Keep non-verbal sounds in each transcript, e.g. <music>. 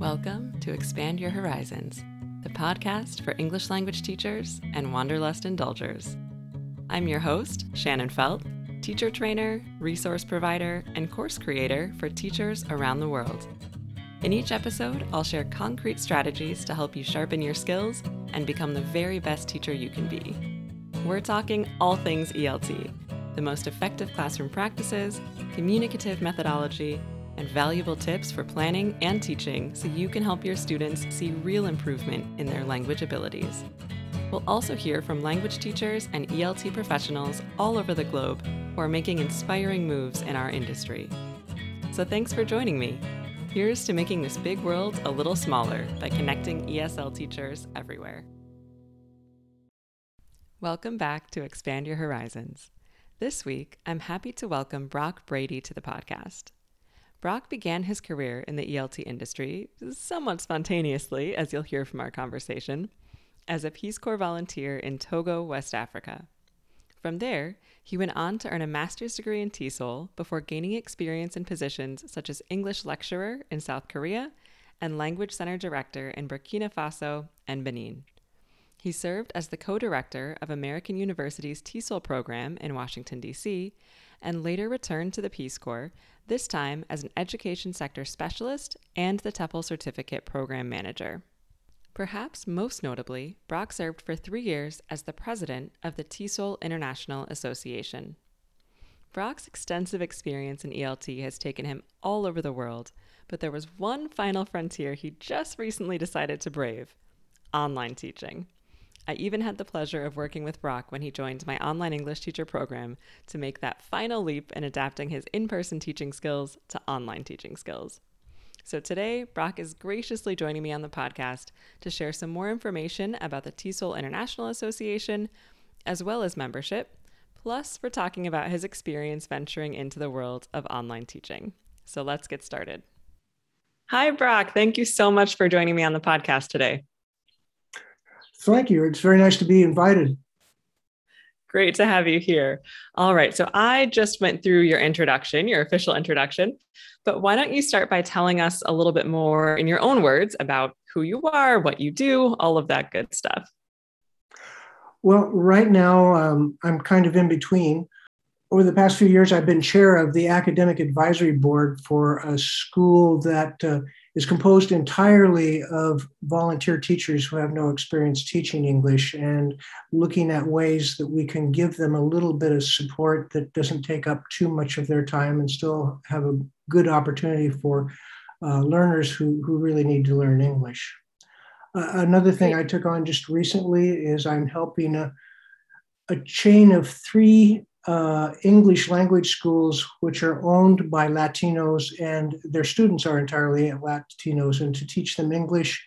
Welcome to Expand Your Horizons, the podcast for English language teachers and Wanderlust indulgers. I'm your host, Shannon Felt, teacher trainer, resource provider, and course creator for teachers around the world. In each episode, I'll share concrete strategies to help you sharpen your skills and become the very best teacher you can be. We're talking all things ELT the most effective classroom practices, communicative methodology, and valuable tips for planning and teaching so you can help your students see real improvement in their language abilities. We'll also hear from language teachers and ELT professionals all over the globe who are making inspiring moves in our industry. So thanks for joining me. Here's to making this big world a little smaller by connecting ESL teachers everywhere. Welcome back to Expand Your Horizons. This week, I'm happy to welcome Brock Brady to the podcast. Brock began his career in the ELT industry somewhat spontaneously, as you'll hear from our conversation, as a Peace Corps volunteer in Togo, West Africa. From there, he went on to earn a master's degree in TESOL before gaining experience in positions such as English lecturer in South Korea and language center director in Burkina Faso and Benin. He served as the co director of American University's TESOL program in Washington, D.C., and later returned to the Peace Corps, this time as an education sector specialist and the TEFL certificate program manager. Perhaps most notably, Brock served for three years as the president of the TESOL International Association. Brock's extensive experience in ELT has taken him all over the world, but there was one final frontier he just recently decided to brave online teaching. I even had the pleasure of working with Brock when he joined my online English teacher program to make that final leap in adapting his in person teaching skills to online teaching skills. So today, Brock is graciously joining me on the podcast to share some more information about the TESOL International Association, as well as membership. Plus, we're talking about his experience venturing into the world of online teaching. So let's get started. Hi, Brock. Thank you so much for joining me on the podcast today. Thank you. It's very nice to be invited. Great to have you here. All right. So I just went through your introduction, your official introduction, but why don't you start by telling us a little bit more in your own words about who you are, what you do, all of that good stuff? Well, right now, um, I'm kind of in between. Over the past few years, I've been chair of the academic advisory board for a school that uh, is composed entirely of volunteer teachers who have no experience teaching English and looking at ways that we can give them a little bit of support that doesn't take up too much of their time and still have a good opportunity for uh, learners who, who really need to learn English. Uh, another thing I took on just recently is I'm helping a, a chain of three uh, English language schools, which are owned by Latinos, and their students are entirely Latinos, and to teach them English.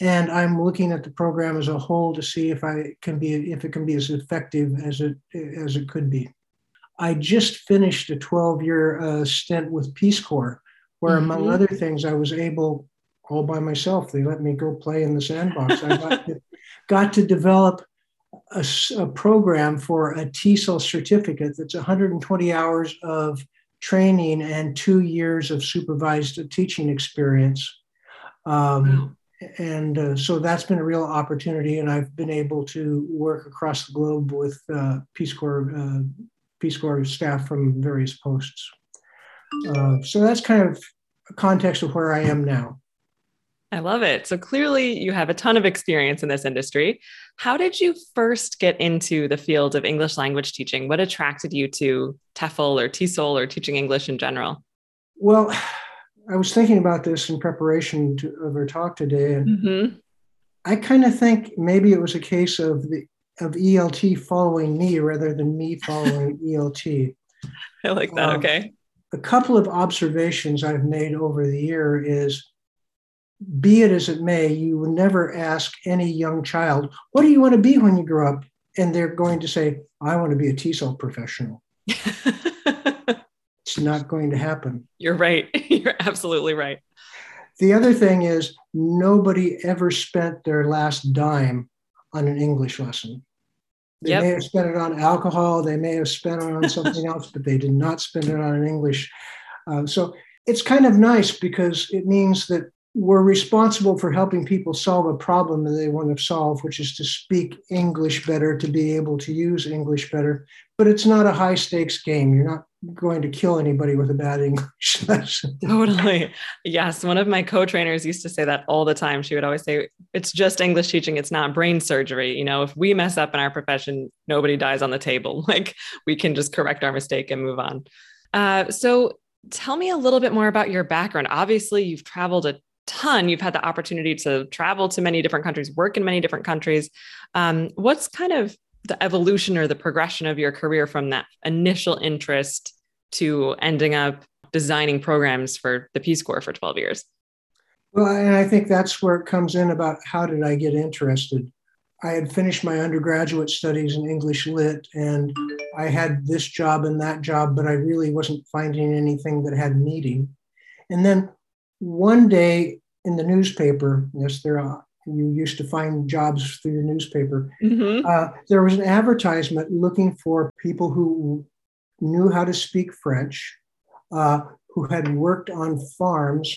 And I'm looking at the program as a whole to see if I can be if it can be as effective as it as it could be. I just finished a 12 year uh, stint with Peace Corps, where mm-hmm. among other things, I was able all by myself. They let me go play in the sandbox. I got to, <laughs> got to develop a, a program for a TESOL certificate that's 120 hours of training and two years of supervised teaching experience. Um, wow. And uh, so that's been a real opportunity, and I've been able to work across the globe with uh, Peace Corps uh, Peace Corps staff from various posts. Uh, so that's kind of a context of where I am now. I love it. So clearly, you have a ton of experience in this industry. How did you first get into the field of English language teaching? What attracted you to TEFL or TESOL or teaching English in general? Well, I was thinking about this in preparation to, of our talk today, and mm-hmm. I kind of think maybe it was a case of the of ELT following me rather than me following <laughs> ELT. I like that. Um, okay. A couple of observations I've made over the year is be it as it may, you will never ask any young child, What do you want to be when you grow up? And they're going to say, I want to be a TESOL professional. it's not going to happen. You're right. <laughs> You're absolutely right. The other thing is, nobody ever spent their last dime on an English lesson. They yep. may have spent it on alcohol, they may have spent it on <laughs> something else, but they did not spend it on an English. Uh, so it's kind of nice because it means that we're responsible for helping people solve a problem that they want to solve, which is to speak English better, to be able to use English better. But it's not a high stakes game. You're not going to kill anybody with a bad <laughs> English lesson. totally. Yes. One of my co trainers used to say that all the time. She would always say, it's just English teaching, it's not brain surgery. You know, if we mess up in our profession, nobody dies on the table. <laughs> Like we can just correct our mistake and move on. Uh, so, tell me a little bit more about your background. Obviously, you've traveled a ton. You've had the opportunity to travel to many different countries, work in many different countries. Um, what's kind of the evolution or the progression of your career from that initial interest to ending up designing programs for the Peace Corps for 12 years? Well, and I think that's where it comes in about how did I get interested. I had finished my undergraduate studies in English Lit, and I had this job and that job, but I really wasn't finding anything that had meaning. And then one day in the newspaper, yes, there are, you used to find jobs through the newspaper. Mm-hmm. Uh, there was an advertisement looking for people who knew how to speak French, uh, who had worked on farms,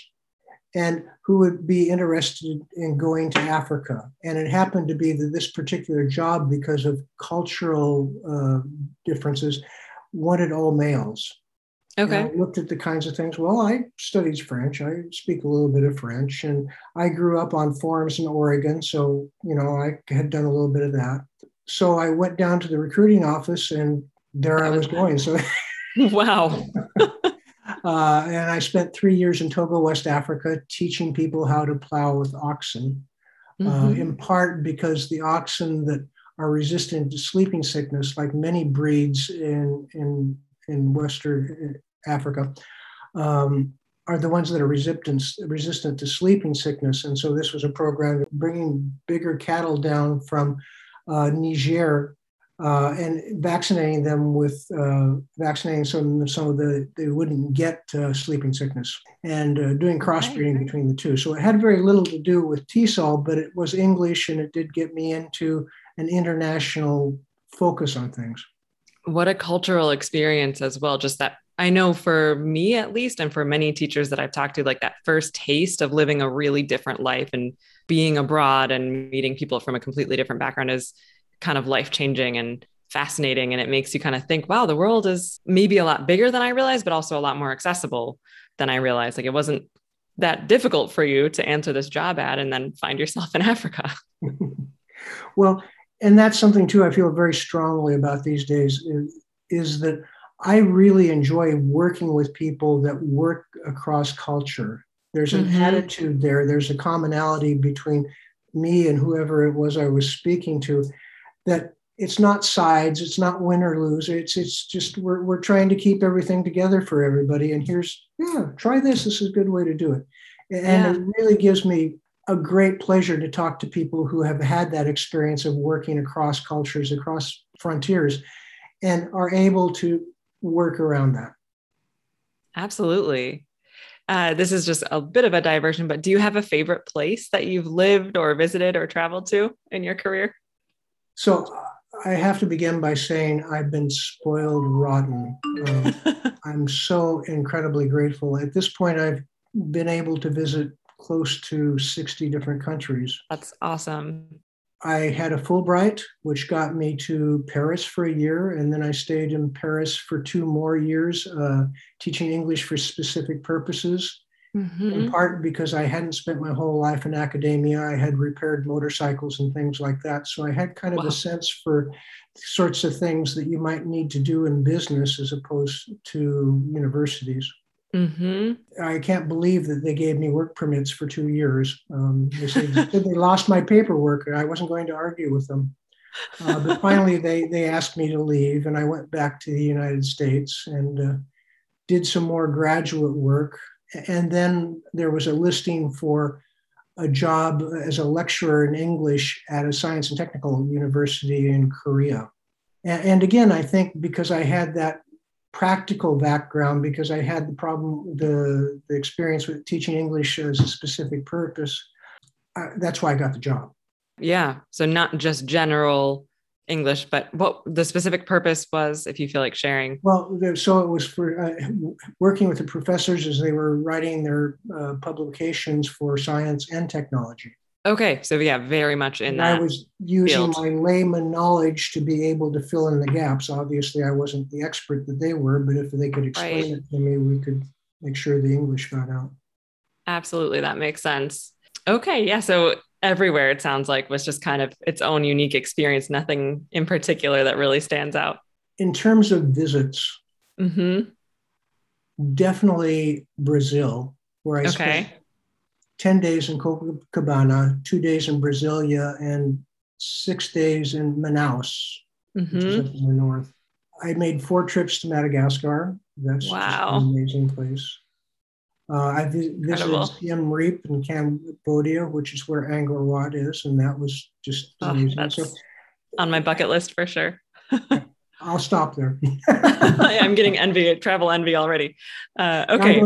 and who would be interested in going to Africa. And it happened to be that this particular job, because of cultural uh, differences, wanted all males. Okay. I looked at the kinds of things. Well, I studied French. I speak a little bit of French, and I grew up on farms in Oregon, so you know I had done a little bit of that. So I went down to the recruiting office, and there I was going. So, <laughs> wow. uh, and I spent three years in Togo, West Africa, teaching people how to plow with oxen. Uh, mm-hmm. Uh, in part because the oxen that are resistant to sleeping sickness, like many breeds in in in Western Africa um, are the ones that are resistant, resistant to sleeping sickness. And so this was a program bringing bigger cattle down from uh, Niger uh, and vaccinating them with uh, vaccinating some some of the they wouldn't get uh, sleeping sickness and uh, doing crossbreeding between the two. So it had very little to do with TESOL, but it was English and it did get me into an international focus on things. What a cultural experience as well. Just that I know for me at least, and for many teachers that I've talked to, like that first taste of living a really different life and being abroad and meeting people from a completely different background is kind of life changing and fascinating. And it makes you kind of think, wow, the world is maybe a lot bigger than I realized, but also a lot more accessible than I realized. Like it wasn't that difficult for you to answer this job ad and then find yourself in <laughs> Africa. well, and that's something too I feel very strongly about these days is, is that I really enjoy working with people that work across culture. There's an mm-hmm. attitude there, there's a commonality between me and whoever it was I was speaking to that it's not sides, it's not win or lose. It's it's just we're we're trying to keep everything together for everybody. And here's yeah, try this. This is a good way to do it. And yeah. it really gives me a great pleasure to talk to people who have had that experience of working across cultures, across frontiers, and are able to work around that. Absolutely. Uh, this is just a bit of a diversion, but do you have a favorite place that you've lived or visited or traveled to in your career? So I have to begin by saying I've been spoiled rotten. Um, <laughs> I'm so incredibly grateful. At this point, I've been able to visit close to 60 different countries. That's awesome. I had a Fulbright, which got me to Paris for a year. And then I stayed in Paris for two more years, uh, teaching English for specific purposes. Mm-hmm. In part because I hadn't spent my whole life in academia. I had repaired motorcycles and things like that. So I had kind of wow. a sense for sorts of things that you might need to do in business as opposed to universities. Mm-hmm. I can't believe that they gave me work permits for two years. Um, they said they lost my paperwork. I wasn't going to argue with them. Uh, but <laughs> finally, they, they asked me to leave, and I went back to the United States and uh, did some more graduate work. And then there was a listing for a job as a lecturer in English at a science and technical university in Korea. And, and again, I think because I had that practical background because I had the problem, the, the experience with teaching English as a specific purpose. Uh, that's why I got the job. Yeah. So not just general English, but what the specific purpose was, if you feel like sharing. Well, so it was for uh, working with the professors as they were writing their uh, publications for science and technology. Okay, so yeah, very much in and that. I was using field. my layman knowledge to be able to fill in the gaps. Obviously, I wasn't the expert that they were, but if they could explain Right. it to me, we could make sure the English got out. Absolutely, that makes sense. Okay, yeah. So everywhere it sounds like was just kind of its own unique experience. Nothing in particular that really stands out. In terms of visits, mm-hmm. definitely Brazil, where I spent Okay. 10 days in Copacabana, two days in Brasilia, and six days in Manaus, which hmm is up in the north. I made four trips to Madagascar. That's Wow. an amazing place. Uh, I vi- visited Incredible. Siem Reap in Cambodia, which is where Angkor Wat is, and that was just Oh, amazing. that's so on my bucket list for sure. <laughs> I'll stop there. <laughs> I'm getting envy, travel envy already. Uh, okay,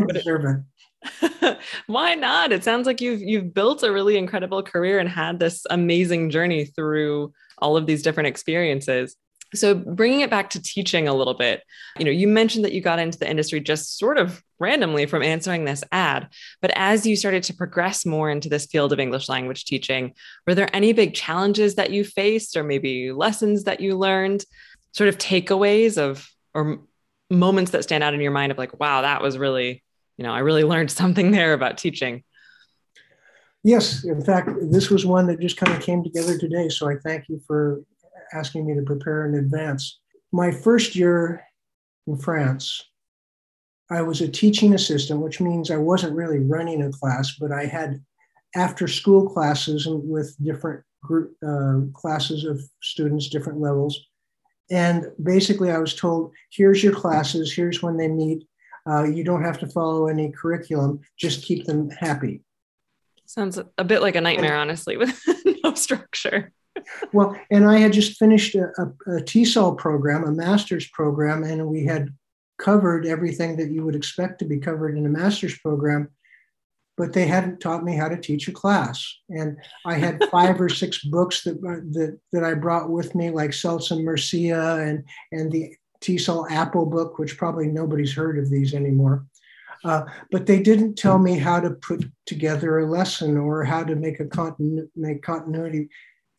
<laughs> Why not? It sounds like you've you've built a really incredible career and had this amazing journey through all of these different experiences. So bringing it back to teaching a little bit, you know, you mentioned that you got into the industry just sort of randomly from answering this ad, but as you started to progress more into this field of English language teaching, were there any big challenges that you faced or maybe lessons that you learned, sort of takeaways of or moments that stand out in your mind of like, wow, that was really you know, I really learned <laughs> something there about teaching. Yes, in fact, this was one that just kind of came together today. So I thank you for asking me to prepare in advance. My first year in France, I was a teaching assistant, which means I wasn't really running a class, but I had after school classes with different group uh, classes of students, different levels. And basically, I was told, here's your classes, here's when they meet. Uh, you don't have to follow any curriculum, just keep them happy. Sounds a bit like a nightmare, honestly, with <laughs> no structure. Well, and I had just finished a, a, a TESOL program, a master's program, and we had covered everything that you would expect to be covered in a master's program, but they hadn't taught me how to teach a class. And I had <laughs> five or six books that, that, that I brought with me, like Celce-Murcia and, and the TESOL Apple book, which probably nobody's heard of these anymore. Uh, but they didn't tell me how to put together a lesson or how to make a continu- make continuity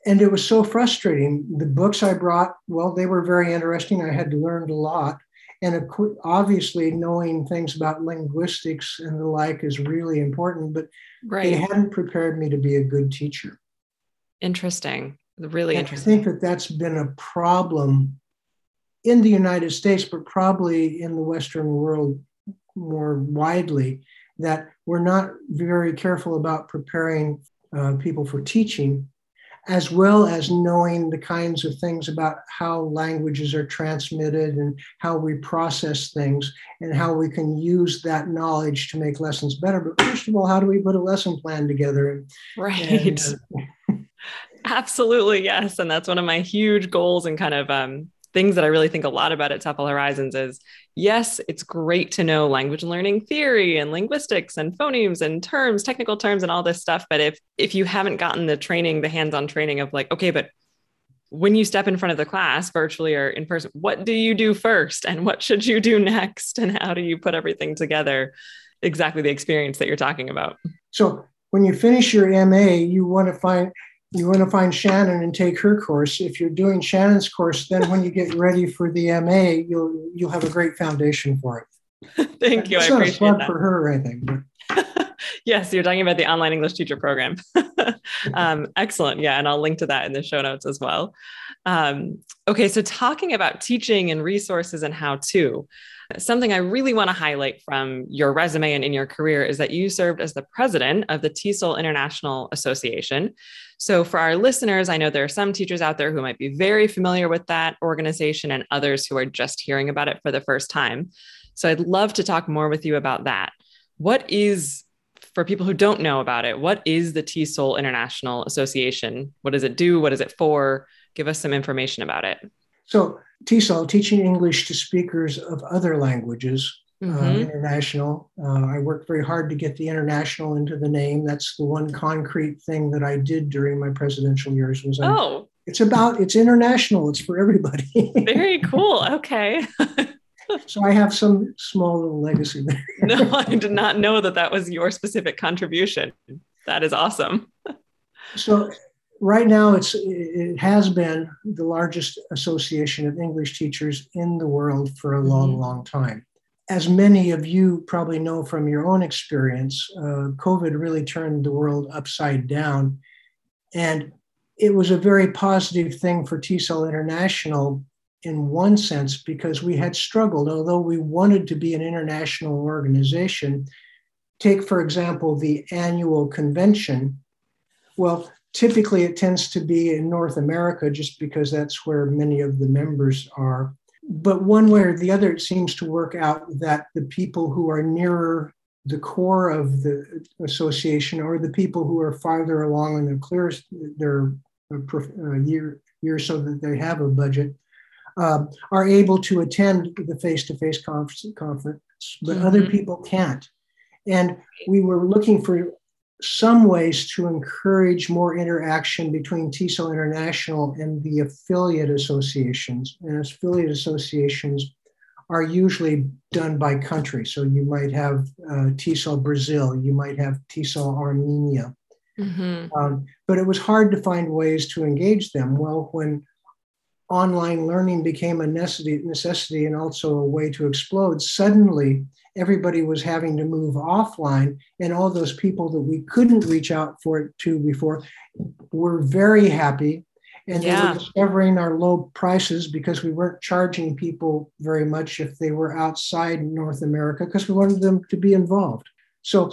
and it was so frustrating. The books I brought, well, they were very interesting. I had learned a lot. And obviously, knowing things about linguistics and the like is really important, but right. they hadn't prepared me to be a good teacher. Interesting. Really and interesting. I think that that's been a problem in the United States, but probably in the Western world more widely, that we're not very careful about preparing uh, people for teaching as well as knowing the kinds of things about how languages are transmitted and how we process things and how we can use that knowledge to make lessons better. But first of all, how do we put a lesson plan together? Right. And, uh, <laughs> Absolutely. Yes. And that's one of my huge goals and kind of um, things that I really think a lot about at TEFL Horizons is yes, it's great to know language learning theory and linguistics and phonemes and terms, technical terms and all this stuff. But if if you haven't gotten the training, the hands-on training of like, okay, but when you step in front of the class virtually or in person, what do you do first? And what should you do next? And how do you put everything together? Exactly the experience that you're talking about. So when you finish your MA, you want to find you want to find Shannon and take her course. If you're doing Shannon's course, then when you get ready for the MA, you'll you'll have a great foundation for it. <laughs> Thank you. It's I not a appreciate plug that. for her anything. But <laughs> yes, you're talking about the online English teacher program. <laughs> um, excellent. Yeah. And I'll link to that in the show notes as well. Um, okay. So, talking about teaching and resources and how to, something I really want to highlight from your resume and in your career is that you served as the president of the TESOL International Association. So, for our listeners, I know there are some teachers out there who might be very familiar with that organization and others who are just hearing about it for the first time. So, I'd love to talk more with you about that. What is, for people who don't know about it, what is the TESOL International Association? What does it do? What is it for? Give us some information about it. so TESOL, teaching English to speakers of other languages, uh, Mhm. international. Uh, I worked very hard to get the international into the name. That's the one concrete thing that I did during my presidential years. Was I Oh, it's about it's international. It's for everybody. Very <laughs> cool. Okay. <laughs> so I have some small little legacy there. <laughs> no, I did not know that that was your specific contribution. That is awesome. so right now it's it has been the largest association of english teachers in the world for a long mm-hmm. long time as many of you probably know from your own experience uh, covid really turned the world upside down and it was a very positive thing for TESOL International in one sense because we had struggled, although we wanted to be an international organization. Take, for example, the annual convention. Well, typically it tends to be in North America just because that's where many of the members are. But one way or the other, it seems to work out that the people who are nearer the core of the association or the people who are farther along in their clearest their uh, year year so that they have a budget uh, are able to attend the face-to-face conference, conference but mm-hmm. other people can't and we were looking for some ways to encourage more interaction between TESOL International and the affiliate associations. And affiliate associations are usually done by country. So you might have uh, TESOL Brazil, you might have TESOL Armenia. Mm-hmm. Um, but it was hard to find ways to engage them. Well, when online learning became a necessity, necessity and also a way to explode, suddenly everybody was having to move offline, and all those people that we couldn't reach out for it to before were very happy and yeah. they were discovering our low prices because we weren't charging people very much if they were outside North America because we wanted them to be involved. So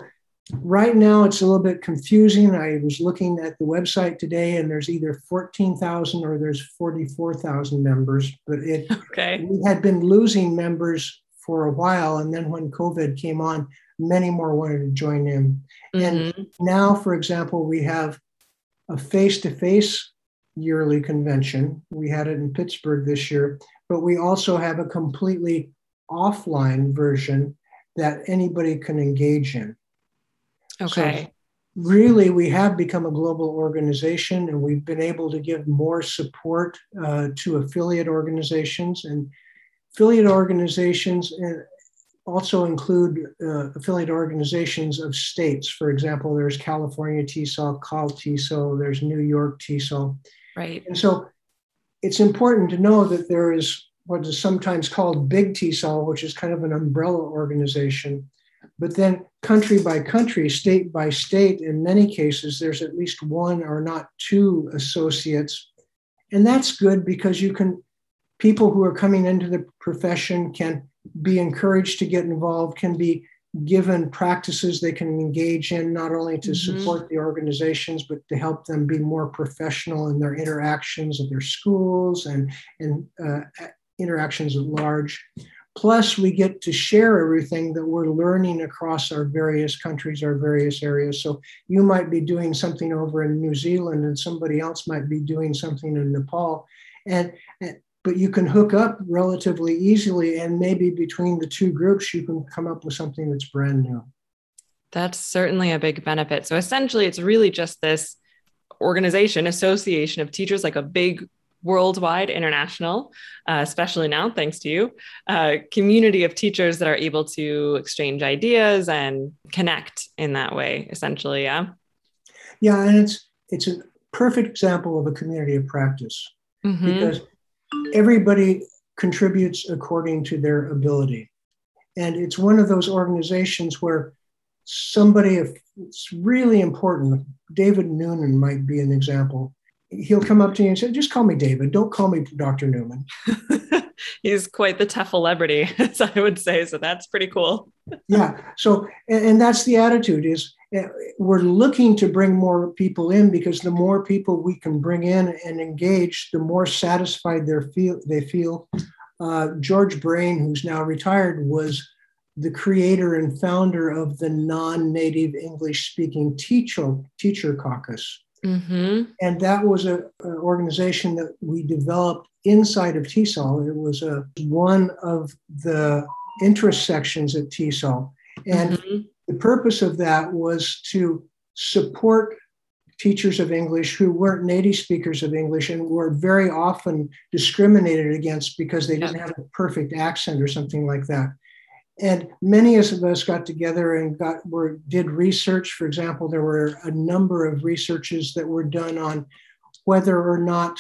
right now it's a little bit confusing. I was looking at the website today and there's either 14,000 or there's 44,000 members, but it <laughs> okay. we had been losing members for a while and then when COVID came on, many more wanted to join in. Mm-hmm. And now for example, we have a face-to-face yearly convention. We had it in Pittsburgh this year, but we also have a completely offline version that anybody can engage in. Okay. So really, we have become a global organization and we've been able to give more support uh, to affiliate organizations. And affiliate organizations uh, also include uh, affiliate organizations of states. For example, there's California TESOL, Cal TESOL, there's New York TESOL. Right. And so it's important to know that there is what is sometimes called big TESOL, which is kind of an umbrella organization. But then, country by country, state by state, in many cases, there's at least one or not two associates. And that's good because you can, people who are coming into the profession can be encouraged to get involved, can be given practices they can engage in, not only to mm-hmm. support the organizations, but to help them be more professional in their interactions at their schools and, and uh, interactions at large. Plus, we get to share everything that we're learning across our various countries, our various areas. So, you might be doing something over in New Zealand, and somebody else might be doing something in Nepal. And but you can hook up relatively easily and maybe between the two groups you can come up with something that's brand new that's certainly a big benefit so essentially it's really just this organization association of teachers like a big worldwide international uh, especially now thanks to you uh, community of teachers that are able to exchange ideas and connect in that way essentially yeah yeah and it's it's a perfect example of a community of practice mm-hmm. because everybody contributes according to their ability. And it's one of those organizations where somebody, if it's really important, David Nunan might be an example. He'll come up to you and say, just call me David. Don't call me Dr. Nunan. <laughs> He's quite the tough celebrity, <laughs> as I would say. So that's pretty cool. <laughs> yeah. So, and, and that's the attitude is we're looking to bring more people in because the more people we can bring in and engage, the more satisfied they feel. They feel. Uh, George Braine, who's now retired, was the creator and founder of the non-native English-speaking teacher teacher caucus, mm-hmm. and that was a, an organization that we developed inside of TESOL. It was a one of the interest sections at TESOL, and mm-hmm the purpose of that was to support teachers of English who weren't native speakers of English and were very often discriminated against because they didn't have a perfect accent or something like that. And many of us got together and got were did research. For example, there were a number of researches that were done on whether or not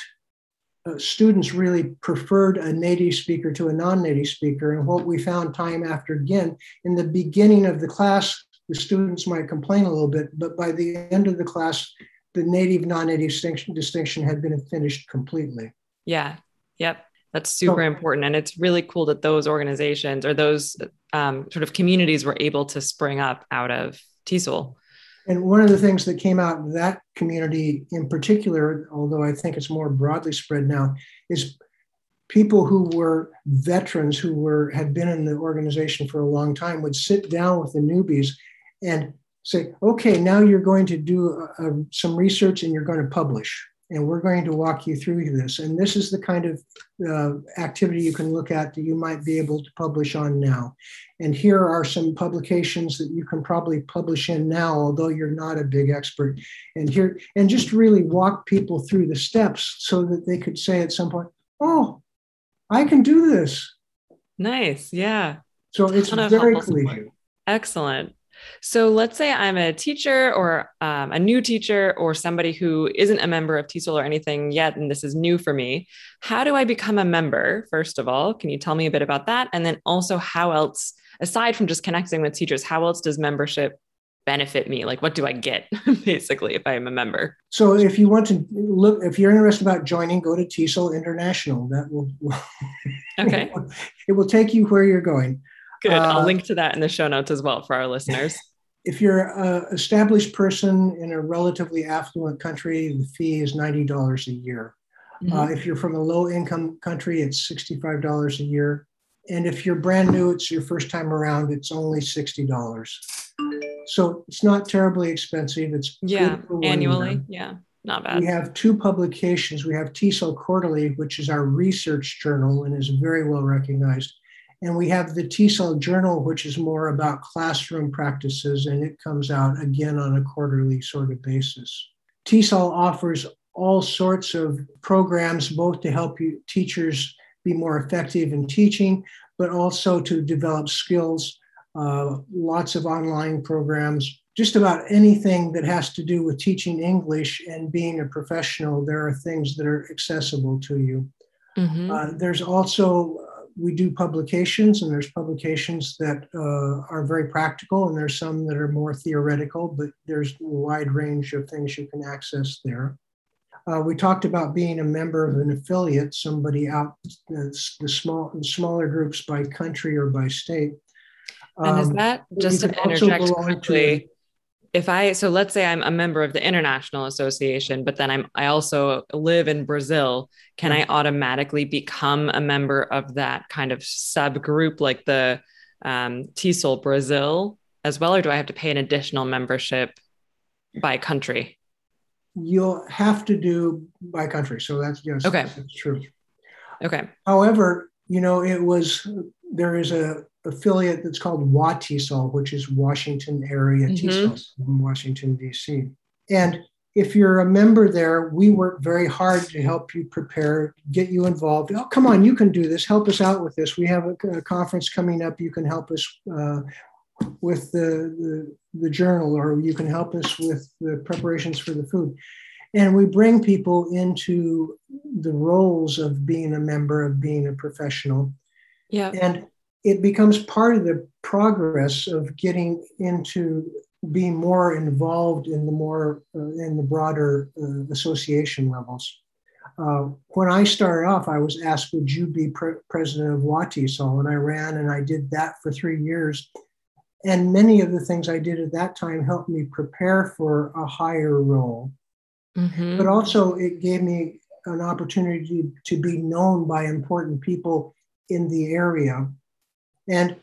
uh, students really preferred a native speaker to a non-native speaker. And what we found time after again in the beginning of the class, the students might complain a little bit, but by the end of the class, the native non-native distinction, distinction had been finished completely. Yeah. Yep. That's super important. And it's really cool that those organizations or those um, sort of communities were able to spring up out of TESOL. And one of the things that came out of that community in particular, although I think it's more broadly spread now, is people who were veterans who were had been in the organization for a long time would sit down with the newbies and say, okay, now you're going to do uh, some research and you're going to publish. And we're going to walk you through this. And this is the kind of uh, activity you can look at that you might be able to publish on now. And here are some publications that you can probably publish in now, although you're not a big expert. And here, and just really walk people through the steps so that they could say at some point, oh, I can do this. Nice. Yeah. So it's very collegiate. Excellent. So let's say I'm a teacher or um, a new teacher or somebody who isn't a member of TESOL or anything yet, and this is new for me. How do I become a member? First of all, can you tell me a bit about that? And then also, how else, aside from just connecting with teachers, how else does membership benefit me? Like, what do I get <laughs> basically if I am a member? So, if you want to look, if you're interested about joining, go to TESOL International. That will, <laughs> okay, it will take you where you're going. Good. I'll uh, link to that in the show notes as well for our listeners. <laughs> If you're an established person in a relatively affluent country, the fee is $90 a year. Mm-hmm. Uh, if you're from a low income country, it's $65 a year. And if you're brand new, it's your first time around, it's only $60. So it's not terribly expensive. It's yeah, annually. Yeah, not bad. We have two publications. We have TESOL Quarterly, which is our research journal and is very well recognized. And we have the TESOL Journal, which is more about classroom practices, and it comes out again on a quarterly sort of basis. TESOL offers all sorts of programs, both to help you teachers be more effective in teaching, but also to develop skills. Uh, lots of online programs, just about anything that has to do with teaching English and being a professional. There are things that are accessible to you. Mm-hmm. Uh, there's also we do publications, and there's publications that uh, are very practical, and there's some that are more theoretical, but there's a wide range of things you can access there. Uh, we talked about being a member of an affiliate, somebody out the, the small the smaller groups by country or by state. And is um, that just to interject quickly? If I so let's say I'm a member of the International Association, but then I'm I also live in Brazil, can I automatically become a member of that kind of subgroup like the um, TESOL Brazil as well, or do I have to pay an additional membership by country? You'll have to do by country. So that's yes, okay. That's true. Okay. However, you know, it was there is a affiliate that's called WATESOL, which is Washington Area mm-hmm. TESOL in Washington, D.C. And if you're a member there, we work very hard to help you prepare, get you involved. Oh, come on, you can do this. Help us out with this. We have a, a conference coming up. You can help us uh, with the, the, the journal, or you can help us with the preparations for the food. And we bring people into the roles of being a member, of being a professional. Yeah. And it becomes part of the progress of getting into being more involved in the more uh, in the broader uh, association levels. Uh, when I started off, I was asked, "Would you be pre- president of WATESOL?" And I ran, and I did that for three years. And many of the things I did at that time helped me prepare for a higher role. Mm-hmm. But also, it gave me an opportunity to be known by important people in the area and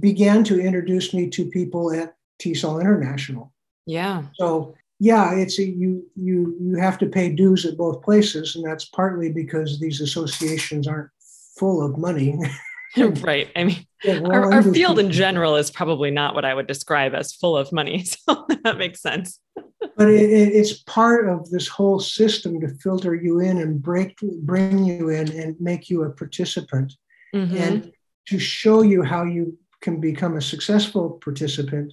began to introduce me to people at TESOL International. Yeah. So yeah, it's a, you you you have to pay dues at both places, and that's partly because these associations aren't full of money. <laughs> <laughs> right. I mean, yeah, our, our field in general is probably not what I would describe as full of money. <laughs> So that makes sense. But it, it, it's part of this whole system to filter you in and break, bring you in and make you a participant, mm-hmm. and to show you how you can become a successful participant,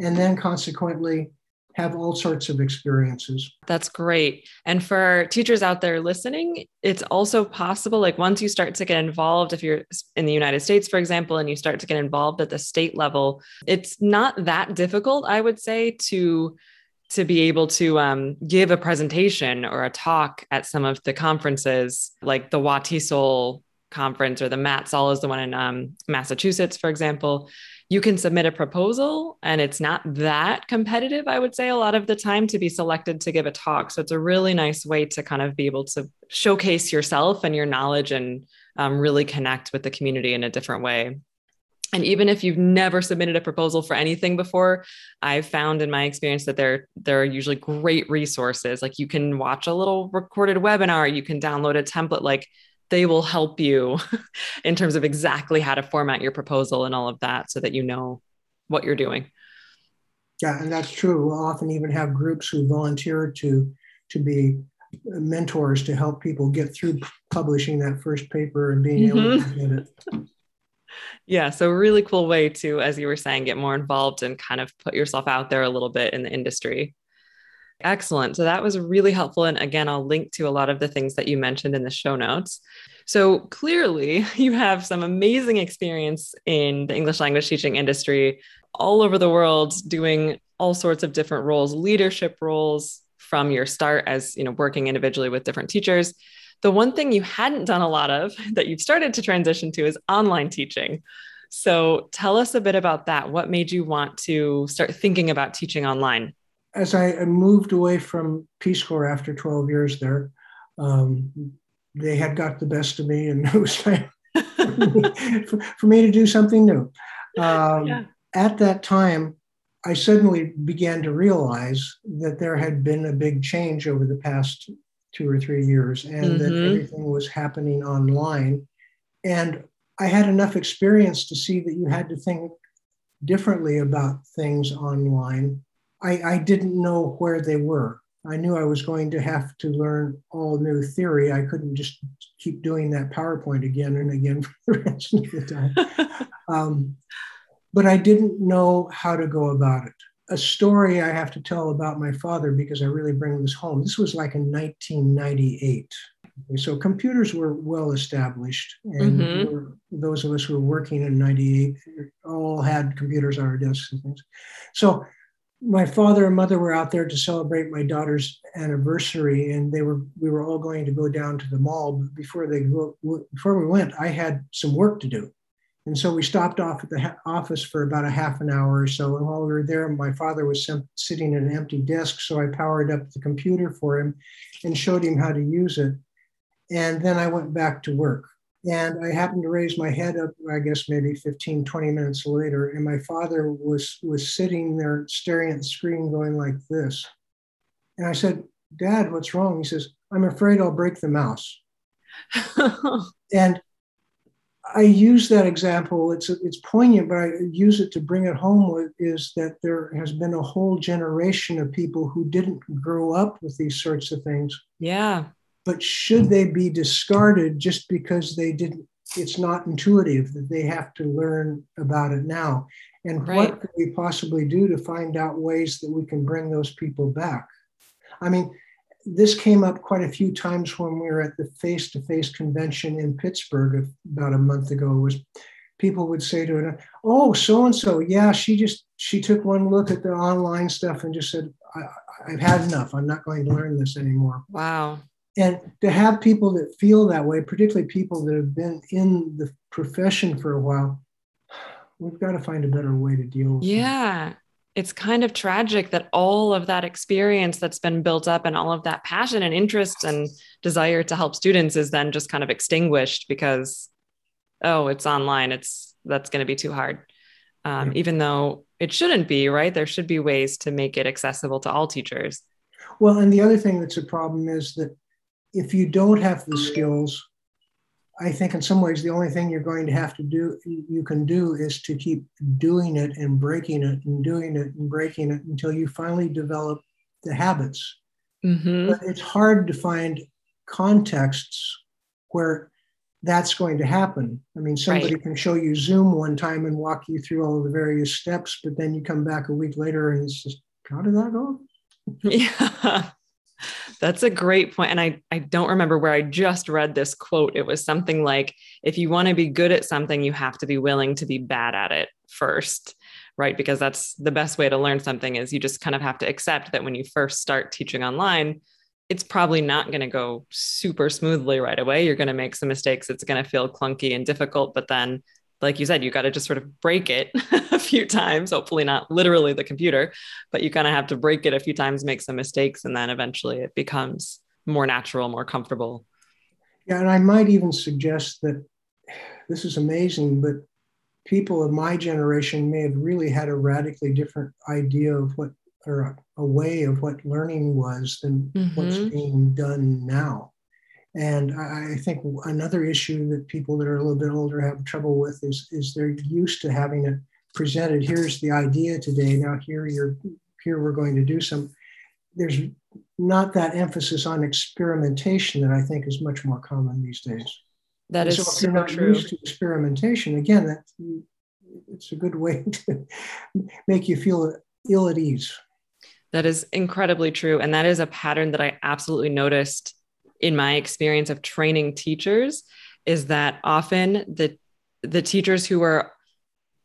and then consequently have all sorts of experiences. That's great. And for teachers out there listening, it's also possible, like once you start to get involved, if you're in the United States, for example, and you start to get involved at the state level, it's not that difficult, I would say, to to be able to um, give a presentation or a talk at some of the conferences like the WATESOL conference or the MATSOL is the one in um, Massachusetts, for example you can submit a proposal and it's not that competitive, I would say, a lot of the time to be selected to give a talk. So it's a really nice way to kind of be able to showcase yourself and your knowledge and um, really connect with the community in a different way. And even if you've never submitted a proposal for anything before, I've found in my experience that there, there are usually great resources. Like you can watch a little recorded webinar, you can download a template. Like they will help you <laughs> in terms of exactly how to format your proposal and all of that so that you know what you're doing. Yeah, and that's true. We'll often even have groups who volunteer to to be mentors to help people get through publishing that first paper and being mm-hmm. able to get it. <laughs> Yeah, so really cool way to, as you were saying, get more involved and kind of put yourself out there a little bit in the industry. Excellent. So that was really helpful. And again, I'll link to a lot of the things that you mentioned in the show notes. So clearly, <laughs> you have some amazing experience in the English language teaching industry all over the world, doing all sorts of different roles, leadership roles from your start as you know working individually with different teachers. The one thing you hadn't done a lot of <laughs> that you've started to transition to is online teaching. So tell us a bit about that. What made you want to start thinking about teaching online? As I moved away from Peace Corps after 12 years there, um, they had got the best of me, and <laughs> it was time for, <laughs> for, me to do something new. Um, yeah. At that time, I suddenly began to realize that there had been a big change over the past two or three years, and mm-hmm. that everything was happening online. And I had enough experience to see that you had to think differently about things online I, I didn't know where they were. I knew I was going to have to learn all new theory. I couldn't just keep doing that PowerPoint again and again <laughs> for the rest of the time. <laughs> um, but I didn't know how to go about it. A story I have to tell about my father because I really bring this home. This was like in 1998. So computers were well established, and mm-hmm. we were, those of us who were working in 98 all had computers on our desks and things. So my father and mother were out there to celebrate my daughter's anniversary, and they were we were all going to go down to the mall. But before they go, before we went, I had some work to do, and so we stopped off at the ha- office for about a half an hour or so. And while we were there, my father was sitting at an empty desk, so I powered up the computer for him and showed him how to use it. And then I went back to work. And I happened to raise my head up, I guess maybe 15, 20 minutes later, and my father was, was sitting there staring at the screen going like this. And I said, Dad, what's wrong? He says, I'm afraid I'll break the mouse. <laughs> and I use that example. It's it's poignant, but I use it to bring it home. With, is that there has been a whole generation of people who didn't grow up with these sorts of things. Yeah but should they be discarded just because they didn't it's not intuitive that they have to learn about it now? And right. what could we possibly do to find out ways that we can bring those people back? I mean this came up quite a few times when we were at the face-to-face convention in pittsburgh about a month ago. Was people would say to her oh so and so yeah she just she took one look at the online stuff and just said i've had enough. I'm not going to learn this anymore. Wow and to have people that feel that way, particularly people that have been in the profession for a while, we've got to find a better way to deal with it. yeah. It's kind of tragic that all of that experience that's been built up and all of that passion and interest and desire to help students is then just kind of extinguished because oh it's online. It's that's going to be too hard. Um, yeah. even though it shouldn't be right? There should be ways to make it accessible to all teachers. Well and the other thing that's a problem is that if you don't have the skills, I think in some ways the only thing you're going to have to do, you can do, is to keep doing it and breaking it and doing it and breaking it until you finally develop the habits. Mm-hmm. But it's hard to find contexts where that's going to happen. I mean, somebody Right. can show you Zoom one time and walk you through all of the various steps, but then you come back a week later and it's just, how did that go? <laughs> Yeah. That's a great point. And I, I don't remember where I just read this quote. It was something like if you want to be good at something, you have to be willing to be bad at it first. Right. Because that's the best way to learn something is you just kind of have to accept that when you first start teaching online, it's probably not going to go super smoothly right away. You're going to make some mistakes. It's going to feel clunky and difficult. But then, like you said, you got to just sort of break it <laughs> a few times, hopefully not literally the computer, but you kind of have to break it a few times, make some mistakes, and then eventually it becomes more natural, more comfortable. Yeah, and I might even suggest that this is amazing, but people of my generation may have really had a radically different idea of what, or a, a way of what learning was than what's Mhm. being done now. And I, think another issue that people that are a little bit older have trouble with is, is they're used to having it presented. Here's the idea today. Now here you're here we're going to do some. There's not that emphasis on experimentation that I think is much more common these days. That is so if you're not true. used to experimentation, again, that it's a good way to make you feel ill at ease. That is incredibly true. And that is a pattern that I absolutely noticed in my experience of training teachers is that often the the teachers who are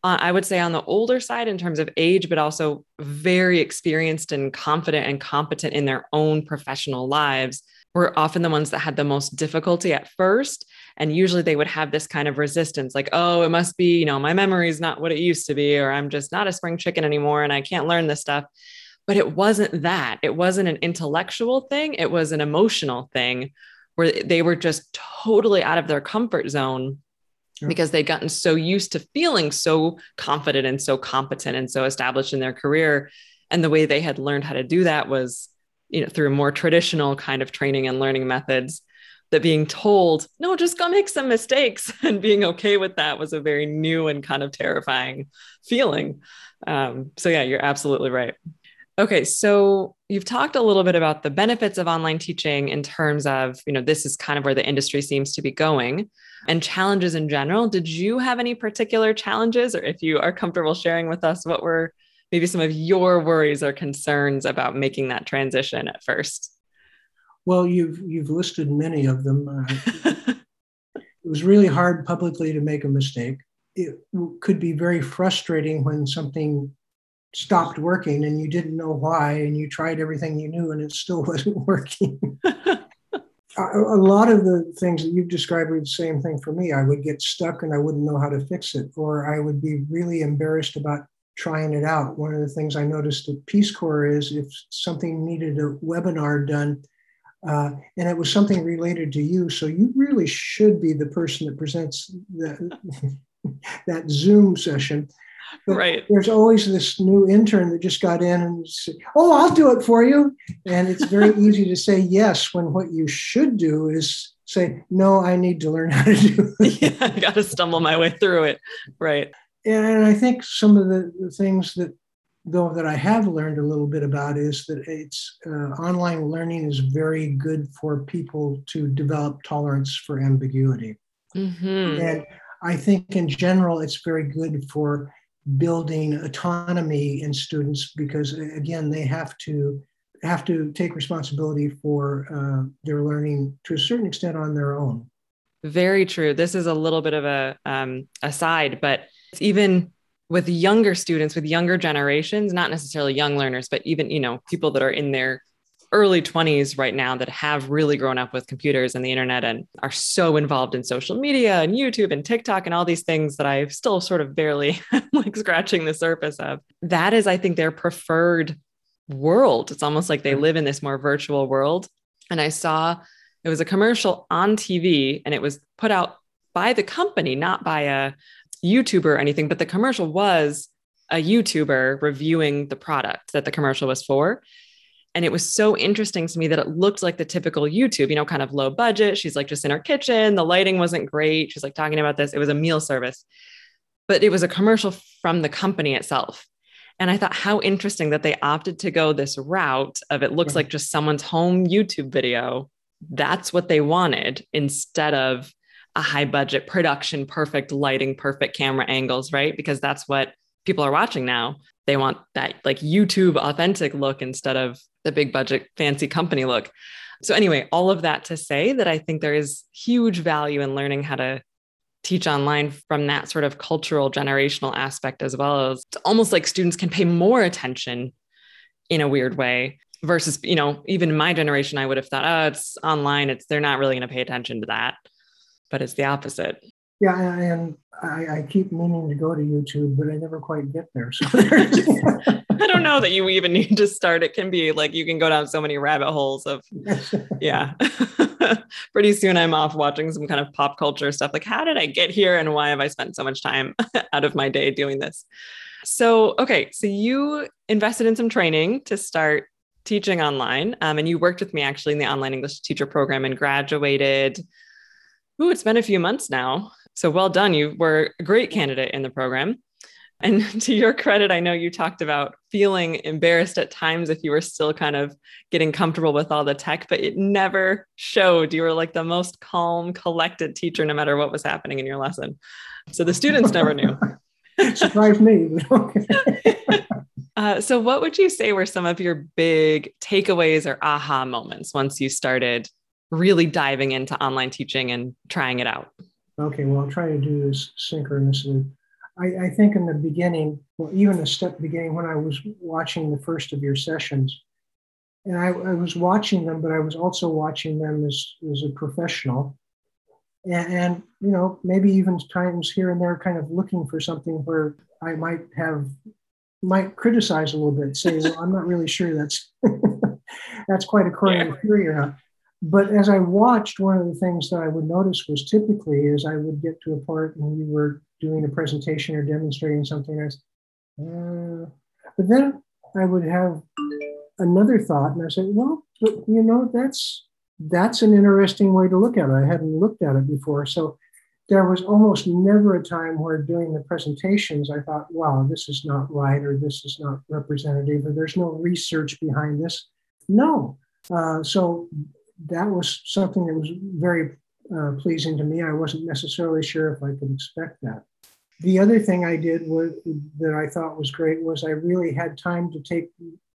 on, I would say on the older side in terms of age, but also very experienced and confident and competent in their own professional lives were often the ones that had the most difficulty at first. And usually they would have this kind of resistance like, oh, it must be, you know, my memory is not what it used to be, or I'm just not a spring chicken anymore and I can't learn this stuff. But it wasn't that. It wasn't an intellectual thing, it was an emotional thing where they were just totally out of their comfort zone Yeah. because they'd gotten so used to feeling so confident and so competent and so established in their career. And the way they had learned how to do that was, you know, through more traditional kind of training and learning methods. That being told, no, just go make some mistakes <laughs> and being okay with that was a very new and kind of terrifying feeling. Um, so, yeah, you're absolutely right. Okay, so you've talked a little bit about the benefits of online teaching in terms of, you know, this is kind of where the industry seems to be going and challenges in general. Did you have any particular challenges or if you are comfortable sharing with us what were maybe some of your worries or concerns about making that transition at first? Well, you've you've listed many of them. Uh, <laughs> it was really hard publicly to make a mistake. It could be very frustrating when something stopped working and you didn't know why, and you tried everything you knew and it still <laughs> wasn't working. a, a lot of the things that you've described were the same thing for me. I would get stuck and I wouldn't know how to fix it, or I would be really embarrassed about trying it out. One of the things I noticed at Peace Corps is if something needed a webinar done, uh, and it was something related to you, so you really should be the person that presents the, <laughs> that Zoom session. But right. There's always this new intern that just got in and say, "Oh, I'll do it for you," and it's very <laughs> easy to say yes when what you should do is say, "No, I need to learn how to do." It. <laughs> yeah, I got to stumble my way through it. Right. And I think some of the, the things that, though, that I have learned a little bit about is that it's uh, online learning is very good for people to develop tolerance for ambiguity. Mhm. And I think in general, it's very good for building autonomy in students because again, they have to have to take responsibility for uh, their learning to a certain extent on their own. Very true. This is a little bit of a um, aside, but even with younger students, with younger generations, not necessarily young learners, but even you know people that are in their early 20s right now that have really grown up with computers and the internet and are so involved in social media and YouTube and TikTok and all these things that I've still sort of barely <laughs> like scratching the surface of. That is, I think, their preferred world. It's almost like they mm-hmm. live in this more virtual world. And I saw it was a commercial on TV and it was put out by the company, not by a YouTuber or anything, but the commercial was a YouTuber reviewing the product that the commercial was for. And it was so interesting to me that it looked like the typical YouTube, you know, kind of low budget. She's like just in her kitchen. The lighting wasn't great. She's like talking about this. It was a meal service, but it was a commercial from the company itself. And I thought how interesting that they opted to go this route of it looks yeah. like just someone's home YouTube video. That's what they wanted instead of a high budget production, perfect lighting, perfect camera angles, right? Because that's what people are watching now. They want that like YouTube authentic look instead of the big budget fancy company look. So, anyway, all of that to say that I think there is huge value in learning how to teach online from that sort of cultural generational aspect as well. As it's almost like students can pay more attention in a weird way versus you know even my generation i would have thought oh it's online. It's they're not really going to pay attention to that. But it's the opposite yeah and I, I, keep meaning to go to youtube but i never quite get there so <laughs> i don't know that you even need to start it can be like you can go down so many rabbit holes of <laughs> yeah <laughs> pretty soon I'm off watching some kind of pop culture stuff. Like, how did I get here and why have I spent so much time out of my day doing this? So, okay, so you invested in some training to start teaching online, um, and you worked with me actually in the online English teacher program and graduated. Ooh, it's been a few months now. So well done. You were a great candidate in the program. And <laughs> to your credit, I know you talked about feeling embarrassed at times if you were still kind of getting comfortable with all the tech, but it never showed. You were like the most calm, collected teacher, no matter what was happening in your lesson. So the students never knew. <laughs> Surprised me. <laughs> uh, so, what would you say were some of your big takeaways or aha moments once you started really diving into online teaching and trying it out? Okay, well, I'll try to do this synchronously. I, I, think in the beginning, well, even a step beginning when I was watching the first of your sessions, and I, I was watching them, but I was also watching them as, as a professional. And, and, you know, maybe even times here and there, kind of looking for something where I might have, might criticize a little bit, say, well, I'm not really sure that's, <laughs> that's quite according yeah. to theory or not. But as I watched, one of the things that I would notice was typically as I would get to a part and we were doing a presentation or demonstrating something, was, uh, but then I would have another thought, and I said, well, but you know, that's that's an interesting way to look at it. I hadn't looked at it before, so there was almost never a time where during the presentations I thought, wow, this is not right, or this is not representative, or there's no research behind this. No. Uh, so that was something that was very uh, pleasing to me. I wasn't necessarily sure if I could expect that. The other thing I did was, that I thought was great was I really had time to take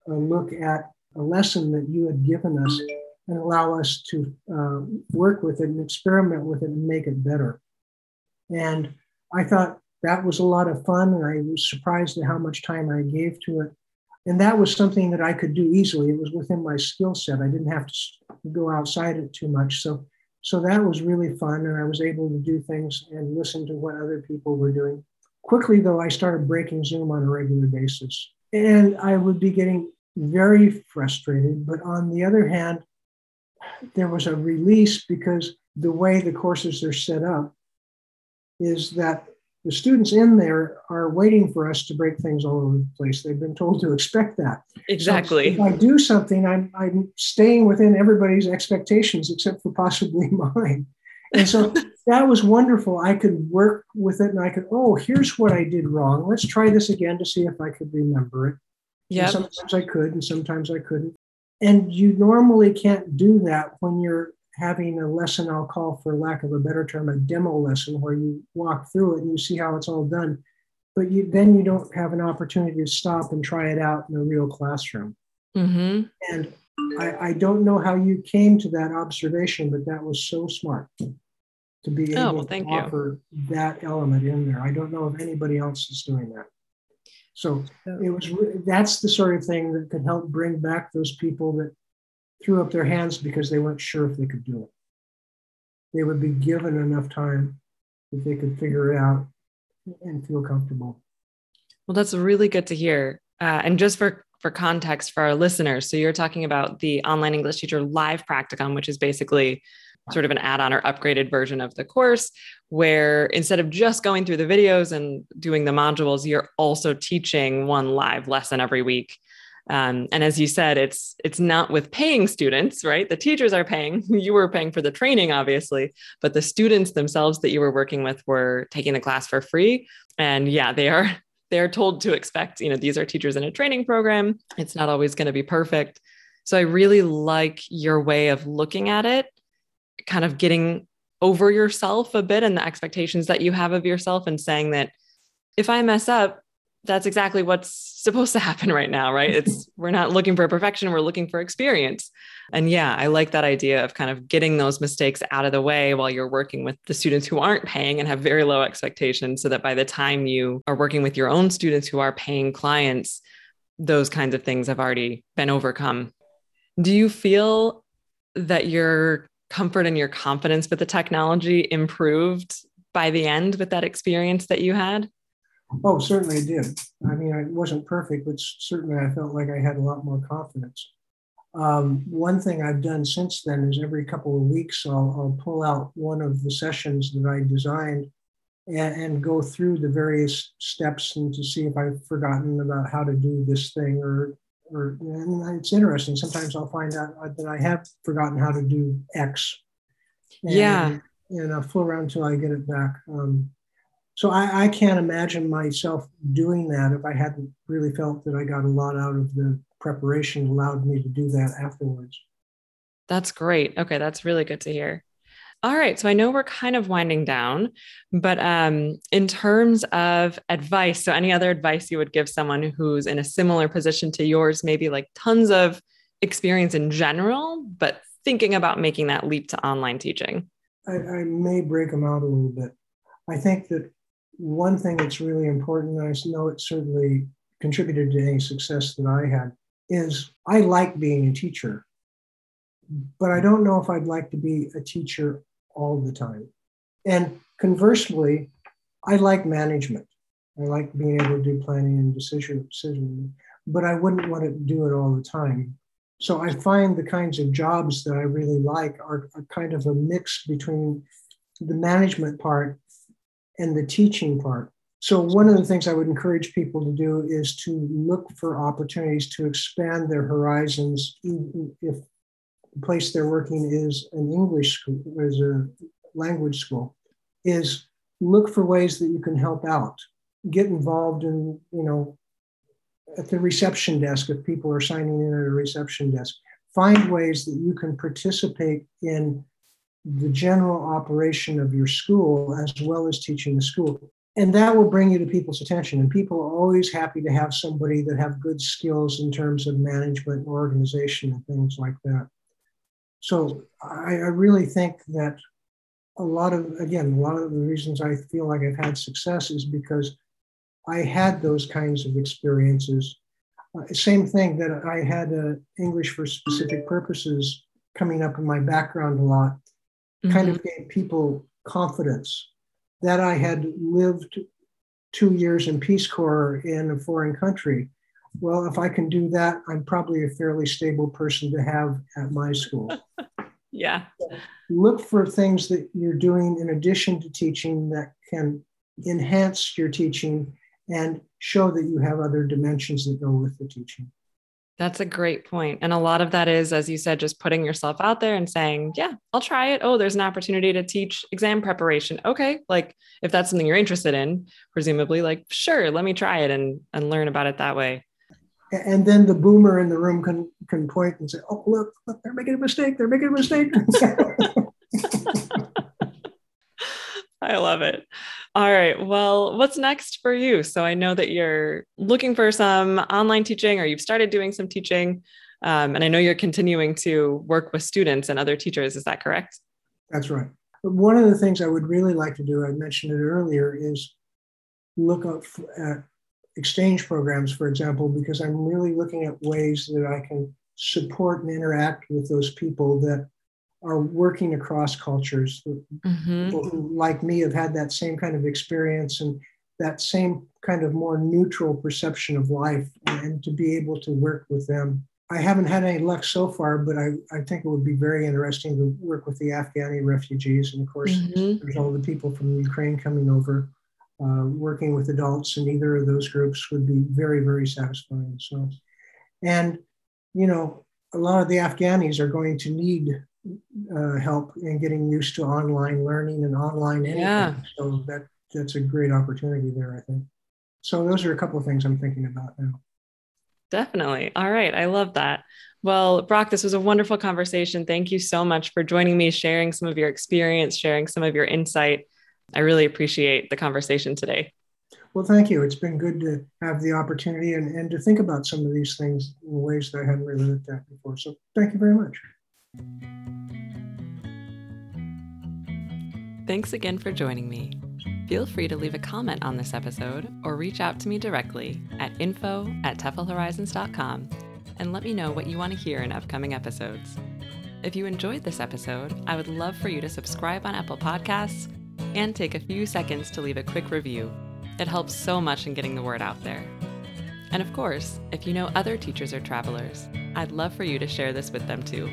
a look at a lesson that you had given us and allow us to uh, work with it and experiment with it and make it better. And I thought that was a lot of fun, and I was surprised at how much time I gave to it. And that was something that I could do easily. It was within my skill set. I didn't have to go outside it too much. So so that was really fun, and I was able to do things and listen to what other people were doing. Quickly, though, I started breaking Zoom on a regular basis, and I would be getting very frustrated. But on the other hand, there was a release because the way the courses are set up is that the students in there are waiting for us to break things all over the place. They've been told to expect that. Exactly. So if I do something, I'm, I'm staying within everybody's expectations except for possibly <laughs> mine. And so <laughs> that was wonderful. I could work with it and I could, oh, here's what I did wrong. Let's try this again to see if I could remember it. Yeah. Sometimes I could and sometimes I couldn't. And you normally can't do that when you're having a lesson I'll call, for lack of a better term, a demo lesson where you walk through it and you see how it's all done. But you, then you don't have an opportunity to stop and try it out in a real classroom. Mm-hmm. And I, I, don't know how you came to that observation, but that was so smart to be oh, able oh, well, to offer you. that element in there. I don't know if anybody else is doing that. So it was that's the sort of thing that could help bring back those people that threw up their hands because they weren't sure if they could do it. They would be given enough time that they could figure it out and feel comfortable. Well, that's really good to hear. Uh, and just for for context for our listeners, so you're talking about the online English teacher live practicum, which is basically sort of an add-on or upgraded version of the course where instead of just going through the videos and doing the modules you're also teaching one live lesson every week um, and as you said, it's it's not with paying students, right? The teachers are paying. <laughs> You were paying for the training, obviously, but the students themselves that you were working with were taking the class for free. And yeah, they are <laughs> they're told to expect, you know, these are teachers in a training program. It's not always going to be perfect. So I really like your way of looking at it, kind of getting over yourself a bit and the expectations that you have of yourself and saying that if I mess up, that's exactly what's supposed to happen right now, right? It's <laughs> we're not looking for perfection, we're looking for experience. And yeah, I like that idea of kind of getting those mistakes out of the way while you're working with the students who aren't paying and have very low expectations so that by the time you are working with your own students who are paying clients, those kinds of things have already been overcome. Do you feel that your comfort and your confidence with the technology improved by the end with that experience that you had? Oh, certainly it did. I mean, it wasn't perfect, but certainly I felt like I had a lot more confidence. Um, one thing I've done since then is every couple of weeks, I'll, I'll pull out one of the sessions that I designed and, and, go through the various steps and to see if I've forgotten about how to do this thing or, or and it's interesting. Sometimes I'll find out that I have forgotten how to do X. And, yeah. And I'll fool around until I get it back. Um, so I, I, can't imagine myself doing that if I hadn't really felt that I got a lot out of the preparation allowed me to do that afterwards. That's great. Okay, that's really good to hear. All right, so I know we're kind of winding down, but um, in terms of advice, so any other advice you would give someone who's in a similar position to yours, maybe like tons of experience in general, but thinking about making that leap to online teaching? I, I may break them out a little bit. I think that one thing that's really important, and I know it certainly contributed to any success that I had, is I like being a teacher, but I don't know if I'd like to be a teacher all the time. And conversely, I like management. I like being able to do planning and decision decision, but I wouldn't want to do it all the time. So I find the kinds of jobs that I really like are, are kind of a mix between the management part and the teaching part. So, one of the things I would encourage people to do is to look for opportunities to expand their horizons, if the place they're working is an English school, is a language school, is look for ways that you can help out. Get involved in, you know, at the reception desk if people are signing in at a reception desk. Find ways that you can participate in the general operation of your school as well as teaching the school. And that will bring you to people's attention. And people are always happy to have somebody that have good skills in terms of management organization and things like that. So I, I really think that a lot of, again, a lot of the reasons I feel like I've had success is because I had those kinds of experiences. Uh, same thing that I had uh, English for specific purposes coming up in my background a lot mm-hmm. kind of mm-hmm. gave people confidence that I had lived two years in Peace Corps in a foreign country. Well, if I can do that, I'm probably a fairly stable person to have at my school. <laughs> yeah. Look for things that you're doing in addition to teaching that can enhance your teaching and show that you have other dimensions that go with the teaching. That's a great point. And a lot of that is, as you said, just putting yourself out there and saying, yeah, I'll try it. Oh, there's an opportunity to teach exam preparation. Okay. Like if that's something you're interested in, presumably, like, sure, let me try it and, and learn about it that way. And then the boomer in the room can, can point and say, oh, look, look, they're making a mistake. They're making a mistake. <laughs> I love it. All right. Well, what's next for you? So I know that you're looking for some online teaching or you've started doing some teaching. Um, and I know you're continuing to work with students and other teachers. Is that correct? That's right. One of the things I would really like to do, I mentioned it earlier, is look up at exchange programs, for example, because I'm really looking at ways that I can support and interact with those people that are working across cultures. Mm-hmm. Like me, have had that same kind of experience and that same kind of more neutral perception of life, and to be able to work with them. I haven't had any luck so far, but I, I think it would be very interesting to work with the Afghani refugees. And of course, mm-hmm. there's all the people from Ukraine coming over. Uh, working with adults in either of those groups would be very, very satisfying. So, and you know, a lot of the Afghanis are going to need uh, help in getting used to online learning and online anything. Yeah. So that that's a great opportunity there, I think. So those are a couple of things I'm thinking about now. Definitely. All right. I love that. Well, Brock, this was a wonderful conversation. Thank you so much for joining me, sharing some of your experience, sharing some of your insight. I really appreciate the conversation today. Well, thank you. It's been good to have the opportunity and, and to think about some of these things in ways that I hadn't really looked at before. So thank you very much. Thanks again for joining me. Feel free to leave a comment on this episode or reach out to me directly at info at teflhorizons.com and let me know what you want to hear in upcoming episodes. If you enjoyed this episode, I would love for you to subscribe on Apple Podcasts and take a few seconds to leave a quick review. It helps so much in getting the word out there. And of course, if you know other teachers or travelers, I'd love for you to share this with them too.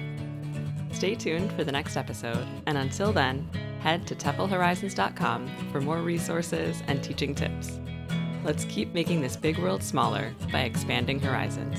Stay tuned for the next episode, and until then, head to TEFLHorizons.com for more resources and teaching tips. Let's keep making this big world smaller by expanding horizons.